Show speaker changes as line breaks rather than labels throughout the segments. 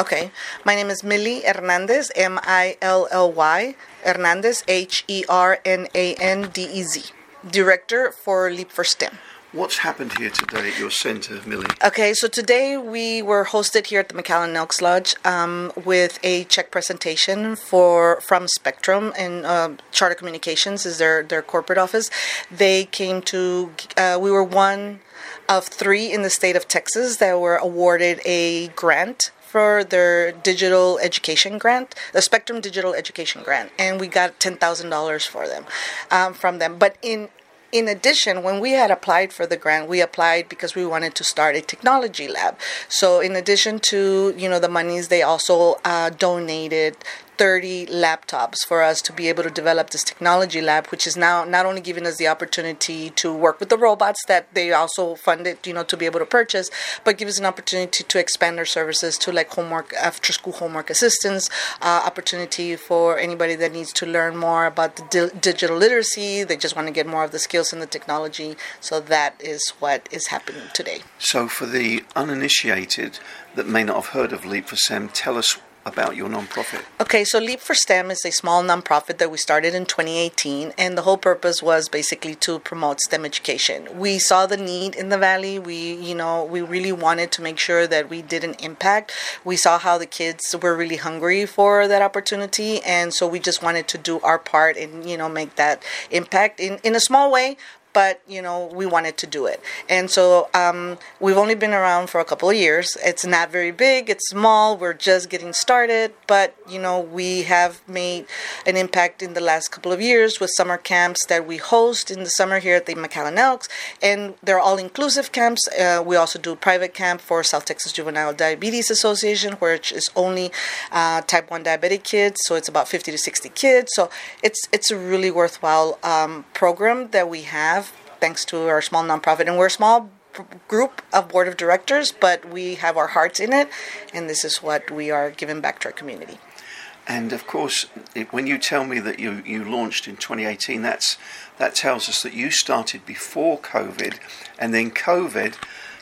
Okay. My name is Milly Hernandez, M I L L Y, Hernandez, H E R N A N D E Z, Director for Leap for STEM.
What's happened here today at your centre, Milly?
Okay, so today we were hosted here at the McAllen Elks Lodge um, with a check presentation for from Spectrum and uh, Charter Communications is their their corporate office. They came to. Uh, we were one of three in the state of Texas that were awarded a grant for their digital education grant, the Spectrum Digital Education Grant, and we got ten thousand dollars for them um, from them. But in in addition, when we had applied for the grant, we applied because we wanted to start a technology lab. So, in addition to you know the monies, they also uh, donated 30 laptops for us to be able to develop this technology lab, which is now not only giving us the opportunity to work with the robots that they also funded, you know, to be able to purchase, but give us an opportunity to expand our services to like homework, after school homework assistance, uh, opportunity for anybody that needs to learn more about the di- digital literacy. They just want to get more of the skills and the technology. So that is what is happening today.
So, for the uninitiated that may not have heard of Leap for STEM, tell us about your nonprofit.
Okay, so Leap for STEM is a small nonprofit that we started in 2018, and the whole purpose was basically to promote STEM education. We saw the need in the valley. We, you know, we really wanted to make sure that we did an impact. We saw how the kids were really hungry for that opportunity, and so we just wanted to do our part and you know make that impact in in a small way, but you know we wanted to do it. And so um, we've only been around for a couple of years. It's not very big it's small we're just getting started but you know we have made an impact in the last couple of years with summer camps that we host in the summer here at the mcallen elks. And they're all inclusive camps uh, we also do private camp for south texas juvenile diabetes association which is only uh, type 1 diabetic kids so it's about 50 to 60 kids. So it's it's a really worthwhile um, program that we have thanks to our small nonprofit. And we're a small group of board of directors, but we have our hearts in it, and this is what we are giving back to our community.
And of course, it, when you tell me that you, you launched in 2018, that's that tells us that you started before COVID, and then COVID,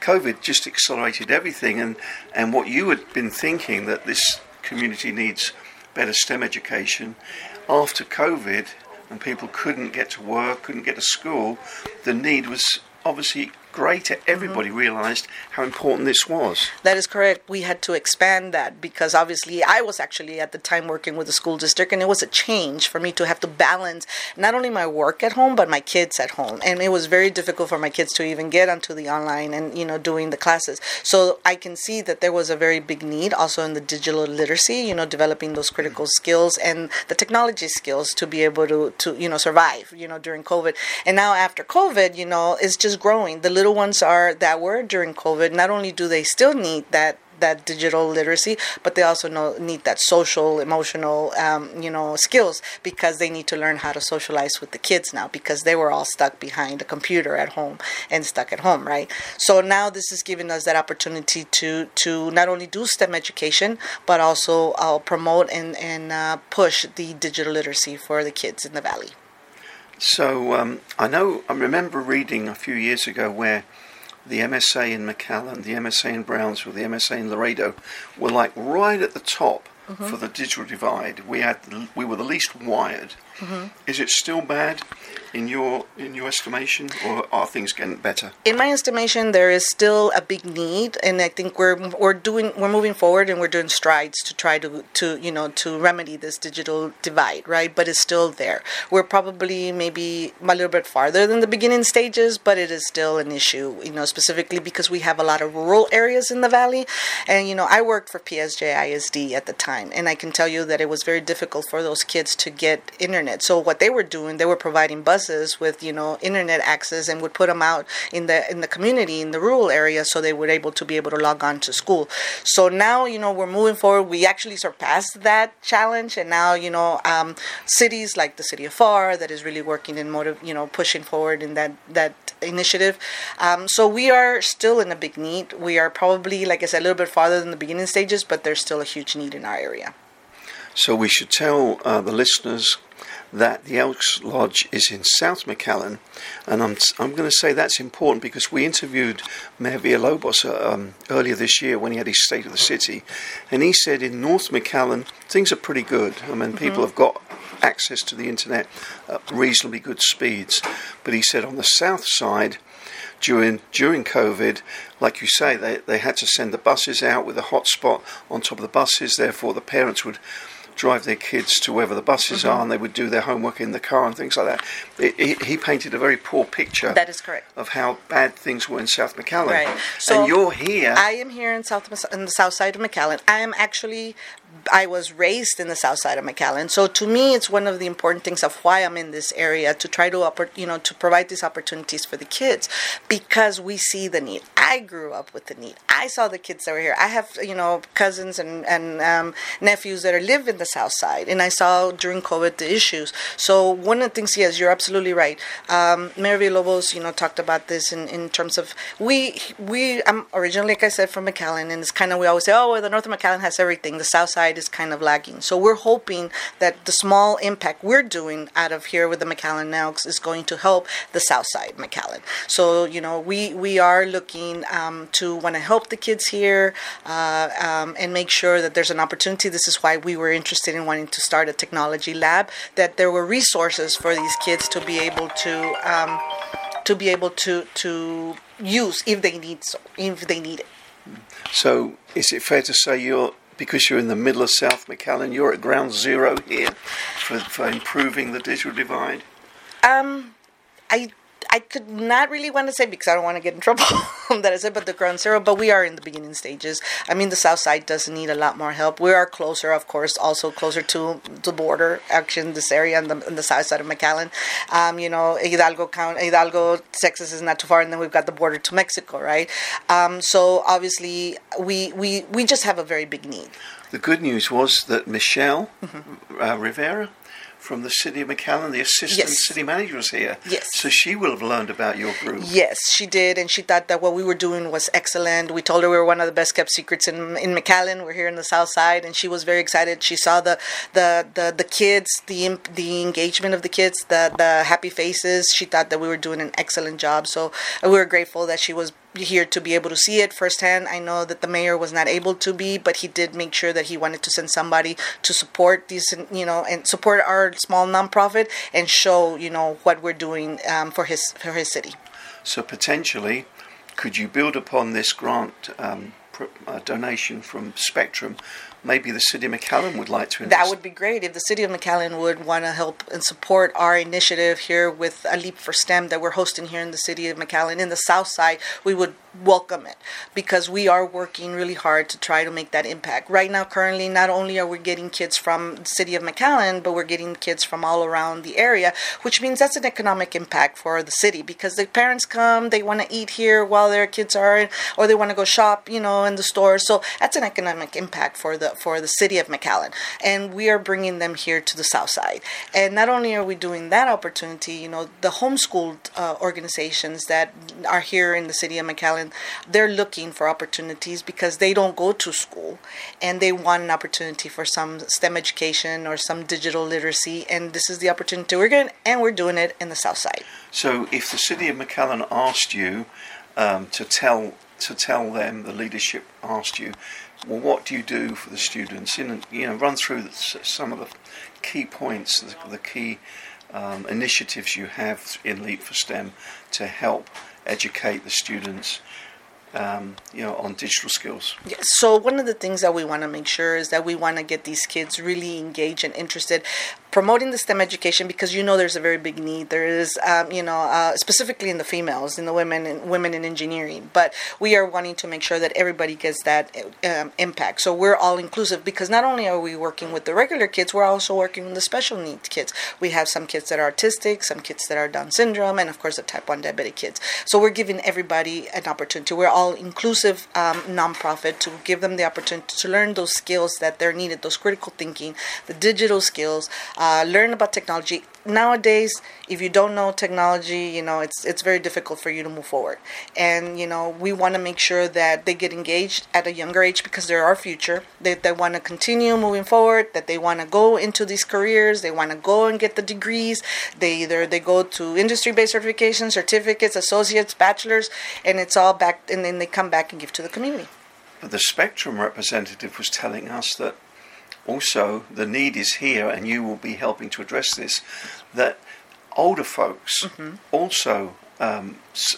COVID just accelerated everything. And and what you had been thinking that this community needs better STEM education, after COVID, and people couldn't get to work, couldn't get to school, the need was obviously greater. Everybody mm-hmm. realized how important this was.
That is correct. We had to expand that because obviously I was actually at the time working with the school district, and it was a change for me to have to balance not only my work at home but my kids at home, and it was very difficult for my kids to even get onto the online and you know doing the classes. So I can see that there was a very big need also in the digital literacy, you know, developing those critical skills and the technology skills to be able to to you know survive, you know, during COVID. And now after COVID, you know, it's just growing. The little ones are that were during COVID. Not only do they still need that that digital literacy, but they also know, need that social, emotional, um, you know, skills because they need to learn how to socialize with the kids now because they were all stuck behind a computer at home and stuck at home, right? So now this is giving us that opportunity to to not only do STEM education but also uh, promote and and uh, push the digital literacy for the kids in the valley.
So um, I know I remember reading a few years ago where the MSA in McAllen, the MSA in Brownsville, the MSA in Laredo were like right at the top mm-hmm. for the digital divide. We had we were the least wired. Mm-hmm. Is it still bad in your in your estimation, or are things getting better?
In my estimation, there is still a big need, and I think we're we're doing we're moving forward and we're doing strides to try to to you know to remedy this digital divide, right? But it's still there. We're probably maybe a little bit farther than the beginning stages, but it is still an issue, you know, specifically because we have a lot of rural areas in the valley, and you know I worked for PSJ ISD at the time, and I can tell you that it was very difficult for those kids to get internet. So what they were doing, they were providing buses with you know internet access and would put them out in the in the community in the rural area so they were able to be able to log on to school. So now you know we're moving forward. We actually surpassed that challenge, and now you know um, cities like the city of Pharr that is really working and motive you know pushing forward in that that initiative. Um, so we are still in a big need. We are probably like I said a little bit farther than the beginning stages, but there's still a huge need in our area.
So we should tell uh, the listeners that the Elks Lodge is in South McAllen, and I'm I'm going to say that's important because we interviewed Mayor Villalobos uh, um, earlier this year when he had his State of the City, and he said in North McAllen things are pretty good. I mean, people have got access to the internet at reasonably good speeds, but he said on the south side during during COVID, like you say, they, they had to send the buses out with a hotspot on top of the buses. Therefore, the parents would drive their kids to wherever the buses
Mm-hmm.
are, and they would do their homework in the car and things like that. It, he, he painted a very poor picture
That is correct.
of how bad things were in South McAllen.
Right. So
and you're here.
I am here in South in the south side of McAllen. I am actually I was raised in the south side of McAllen. So to me it's one of the important things of why I'm in this area to try to you know to provide these opportunities for the kids because we see the need. I grew up with the need. I saw the kids that were here. I have you know cousins and and um, nephews that are live in the south side and I saw during COVID the issues. So one of the things yes you're absolutely right. Um, Mayor Villalobos you know talked about this in, in terms of we we I'm originally like I said from McAllen and it's kind of we always say oh well, the north of McAllen has everything the south side is kind of lagging. So we're hoping that the small impact we're doing out of here with the McAllen Elks is going to help the south side McAllen. So you know we we are looking um, to want to help the kids here uh, um, and make sure that there's an opportunity. This is why we were interested in wanting to start a technology lab that there were resources for these kids to be able to um, to be able to to use if they need so if they need it.
So, is it fair to say you're because you're in the middle of South McAllen, you're at ground zero here for, for improving the digital divide?
Um, I I could not really want to say because I don't want to get in trouble that I said, but the ground zero. But we are in the beginning stages. I mean, the south side does need a lot more help. We are closer, of course, also closer to the border. Actually, in this area, on the, on the south side of McAllen, um, you know, Hidalgo County, Hidalgo, Texas is not too far, and then we've got the border to Mexico, right? Um, so obviously, we we we just have a very big need.
The good news was that Michelle
Mm-hmm.
uh, Rivera from the city of McAllen, the assistant
Yes.
city manager, was here.
Yes.
So she will have learned about your group.
Yes, she did, and she thought that what we were doing was excellent. We told her we were one of the best kept secrets in in McAllen. We're here in the South Side, and she was very excited. She saw the the the, the kids, the the engagement of the kids, the the happy faces. She thought that we were doing an excellent job. So we were grateful that she was here to be able to see it firsthand. I know that the mayor was not able to be, but he did make sure that he wanted to send somebody to support these, you know, and support our small nonprofit and show, you know, what we're doing um, for his for his city.
So potentially, could you build upon this grant um, uh, donation from Spectrum? Maybe the city of McAllen would like to invest.
That would be great if the city of McAllen would want to help and support our initiative here with a leap for STEM that we're hosting here in the city of McAllen. In the South Side, we would welcome it because we are working really hard to try to make that impact. Right now, currently, not only are we getting kids from the city of McAllen, but we're getting kids from all around the area, which means that's an economic impact for the city because the parents come, they want to eat here while their kids are, or they want to go shop, you know, in the store. So that's an economic impact for the for the city of McAllen, and we are bringing them here to the South Side. And not only are we doing that opportunity, you know, the homeschooled uh, organizations that are here in the city of McAllen, they're looking for opportunities because they don't go to school, and they want an opportunity for some STEM education or some digital literacy. And this is the opportunity we're getting, and we're doing it in the South Side.
So, if the city of McAllen asked you um, to tell to tell them, the leadership asked you, well, what do you do for the students? You know, you know run through some of the key points, the, the key um, initiatives you have in Leap for STEM to help educate the students, um, you know, on digital skills.
Yeah, so one of the things that we want to make sure is that we want to get these kids really engaged and interested promoting the STEM education because you know there's a very big need. There is, um, you know, uh, specifically in the females, in the women, in, women in engineering. But we are wanting to make sure that everybody gets that um, impact. So we're all inclusive because not only are we working with the regular kids, we're also working with the special needs kids. We have some kids that are autistic, some kids that are Down syndrome, and of course the type one diabetic kids. So we're giving everybody an opportunity. We're all inclusive um, nonprofit to give them the opportunity to learn those skills that they're needed, those critical thinking, the digital skills, uh, Uh, learn about technology. Nowadays, if you don't know technology, you know it's it's very difficult for you to move forward. And you know we want to make sure that they get engaged at a younger age because they're our future. They they want to continue moving forward. That they want to go into these careers. They want to go and get the degrees. They either they go to industry-based certifications, certificates, associates, bachelors, and it's all back. And then they come back and give to the community.
But the Spectrum representative was telling us that also the need is here, and you will be helping to address this. That older folks
Mm-hmm.
also um, s-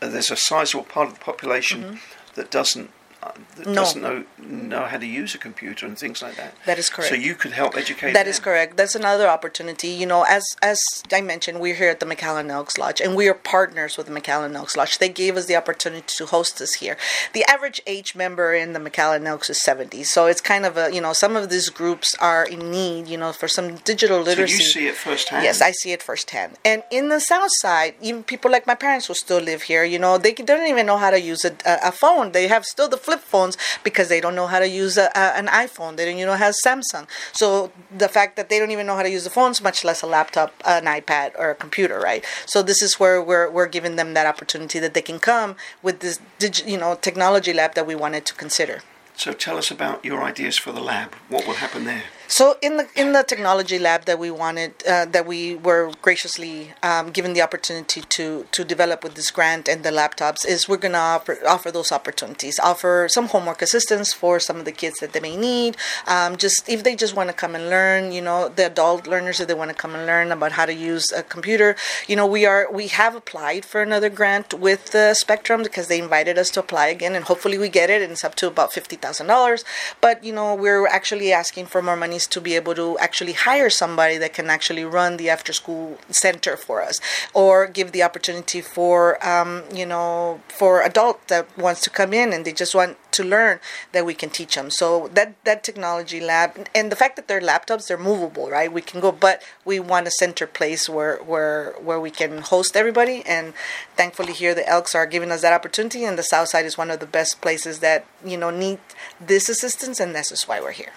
there's a sizable part of the population
Mm-hmm.
that doesn't Uh, that
No.
doesn't know know how to use a computer and things like that.
That is correct.
So you could help educate.
That is
them.
correct. That's another opportunity. You know, as as I mentioned, we're here at the McAllen Elks Lodge, and we are partners with the McAllen Elks Lodge. They gave us the opportunity to host us here. The average age member in the McAllen Elks is 70, so it's kind of a you know some of these groups are in need, you know, for some digital literacy.
So you see it firsthand.
Yes, I see it firsthand. And in the South Side, even people like my parents who still live here, you know, they, they don't even know how to use a, a, a phone. They have still the flip phones because they don't know how to use a, a, an iPhone. They don't even know how to Samsung. So the fact that they don't even know how to use the phones, much less a laptop, an iPad, or a computer, right? So this is where we're, we're giving them that opportunity that they can come with this, digi- you know, technology lab that we wanted to consider.
So tell us about your ideas for the lab. What will happen there?
So in the in the technology lab that we wanted uh, that we were graciously um, given the opportunity to to develop with this grant and the laptops is we're gonna offer, offer those opportunities, offer some homework assistance for some of the kids that they may need. Um, just if they just want to come and learn, you know, the adult learners if they want to come and learn about how to use a computer, you know, we are we have applied for another grant with the Spectrum because they invited us to apply again, and hopefully we get it. And it's up to about fifty thousand dollars. But you know, we're actually asking for more to be able to actually hire somebody that can actually run the after school center for us, or give the opportunity for um, you know for adult that wants to come in and they just want to learn that we can teach them. So that that technology lab and the fact that they're laptops, they're movable, right? We can go, but we want a center place where where where we can host everybody. And thankfully, here the Elks are giving us that opportunity, and the South Side is one of the best places that you know need this assistance, and this is why we're here.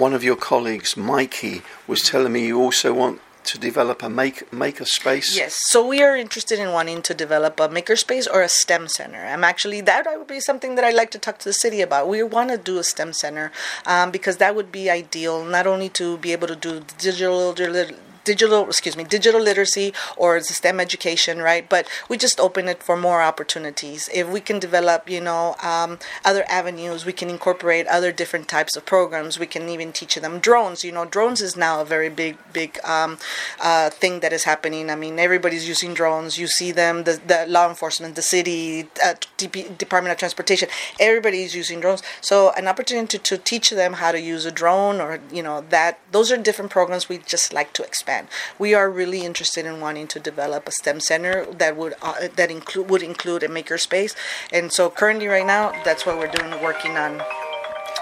One of your colleagues, Mikey, was telling me you also want to develop a make maker space.
Yes, so we are interested in wanting to develop a makerspace or a STEM center. I'm actually that would be something that I'd like to talk to the city about. We want to do a STEM center um, because that would be ideal, not only to be able to do digital digital excuse me digital literacy or STEM education right? But we just open it for more opportunities. If we can develop you know um, other avenues we can incorporate other different types of programs. We can even teach them drones. You know drones is now a very big big um, uh, thing that is happening. I mean everybody's using drones. You see them the, the law enforcement the city uh, DP, Department of Transportation everybody is using drones. So an opportunity to, to teach them how to use a drone or you know that those are different programs we just like to expand we are really interested in wanting to develop a STEM center that would uh, that include would include a makerspace, and so currently right now that's what we're doing, working on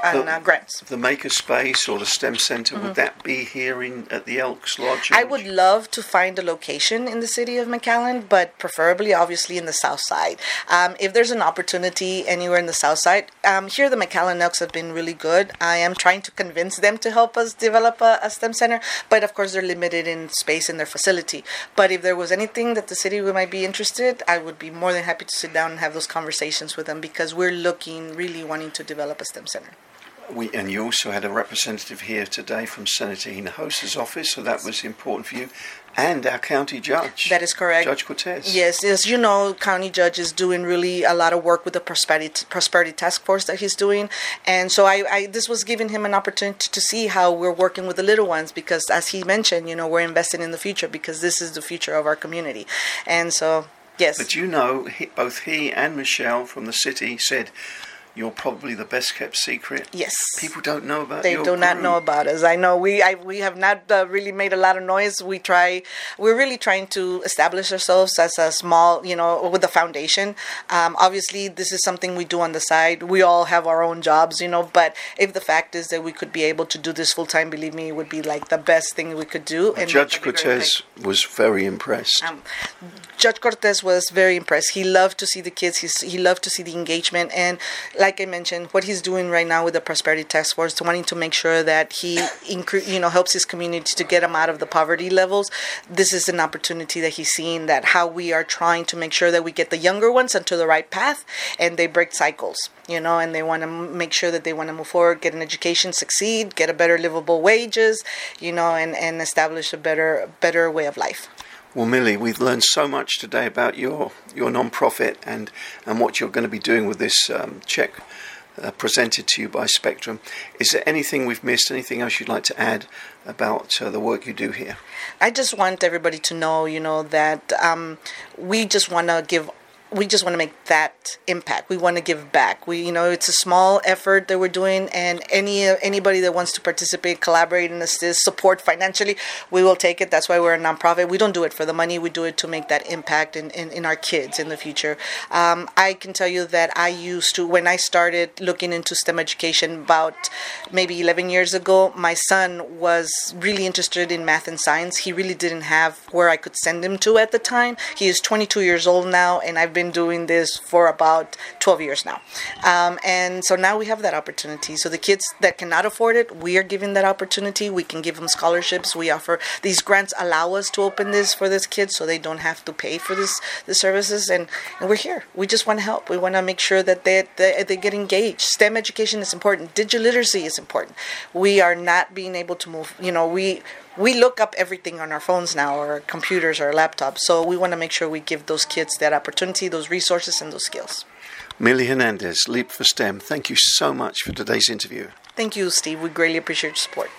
on uh, grants.
The maker space or the STEM center would that be here in at the Elks Lodge?
Mm-hmm. I would love to find a location in the city of McAllen, but preferably, obviously, in the south side. Um, if there's an opportunity anywhere in the south side, um, here the McAllen Elks have been really good. I am trying to convince them to help us develop a, a STEM center, but of course, they're limited in space in their facility. But if there was anything that the city might be interested, I would be more than happy to sit down and have those conversations with them because we're looking, really wanting to develop a STEM center.
We, and you also had a representative here today from Senator Hinojosa's office, so that was important for you, and our county judge.
That is correct.
Judge Cortez.
Yes, as you know, county judge is doing really a lot of work with the prosperity prosperity task force that he's doing, and so I, I this was giving him an opportunity to see how we're working with the little ones because, as he mentioned, you know, we're investing in the future because this is the future of our community, and so yes.
But you know, he, both he and Michelle from the city said you're probably the best kept secret.
Yes.
People don't know about
they do not know about us. I know we I, we have not uh, really made a lot of noise. We try. We're really trying to establish ourselves as a small, you know, with the foundation. Um, obviously, this is something we do on the side. We all have our own jobs, you know. But if the fact is that we could be able to do this full time, believe me, it would be like the best thing we could do. And
Judge
I'd be very
Cortez was very impressed.
um, Judge Cortez was very impressed. He loved to see the kids. He's, he loved to see the engagement, and like I mentioned, what he's doing right now with the Prosperity Task Force, wanting to make sure that he, incre- you know, helps his community to get them out of the poverty levels. This is an opportunity that he's seeing that how we are trying to make sure that we get the younger ones onto the right path, and they break cycles, you know, and they want to make sure that they want to move forward, get an education, succeed, get a better livable wages, you know, and and establish a better better way of life.
Well, Milly, we've learned so much today about your your non-profit and and what you're going to be doing with this um, check uh, presented to you by Spectrum. Is there anything we've missed? Anything else you'd like to add about uh, the work you do here?
I just want everybody to know, you know, that um, we just want to give. We just want to make that impact. We want to give back. We, you know, it's a small effort that we're doing, and any anybody that wants to participate, collaborate, and assist, support financially, we will take it. That's why we're a nonprofit. We don't do it for the money. We do it to make that impact in, in, in our kids in the future. Um, I can tell you that I used to when I started looking into STEM education about maybe 11 years ago. My son was really interested in math and science. He really didn't have where I could send him to at the time. He is 22 years old now, and I've been doing this for about 12 years now. Um, and so now we have that opportunity. So the kids that cannot afford it, we are giving that opportunity. We can give them scholarships. We offer these grants allow us to open this for these kids so they don't have to pay for this the services. And, and we're here. We just want to help. We want to make sure that they, they they get engaged. STEM education is important. Digital literacy is important. We are not being able to move. You know, we we look up everything on our phones now or computers or laptops. So we want to make sure we give those kids that opportunity, those resources, and those skills.
Milly Hernandez, Leap for STEM. Thank you so much for today's interview.
Thank you, Steve. We greatly appreciate your support.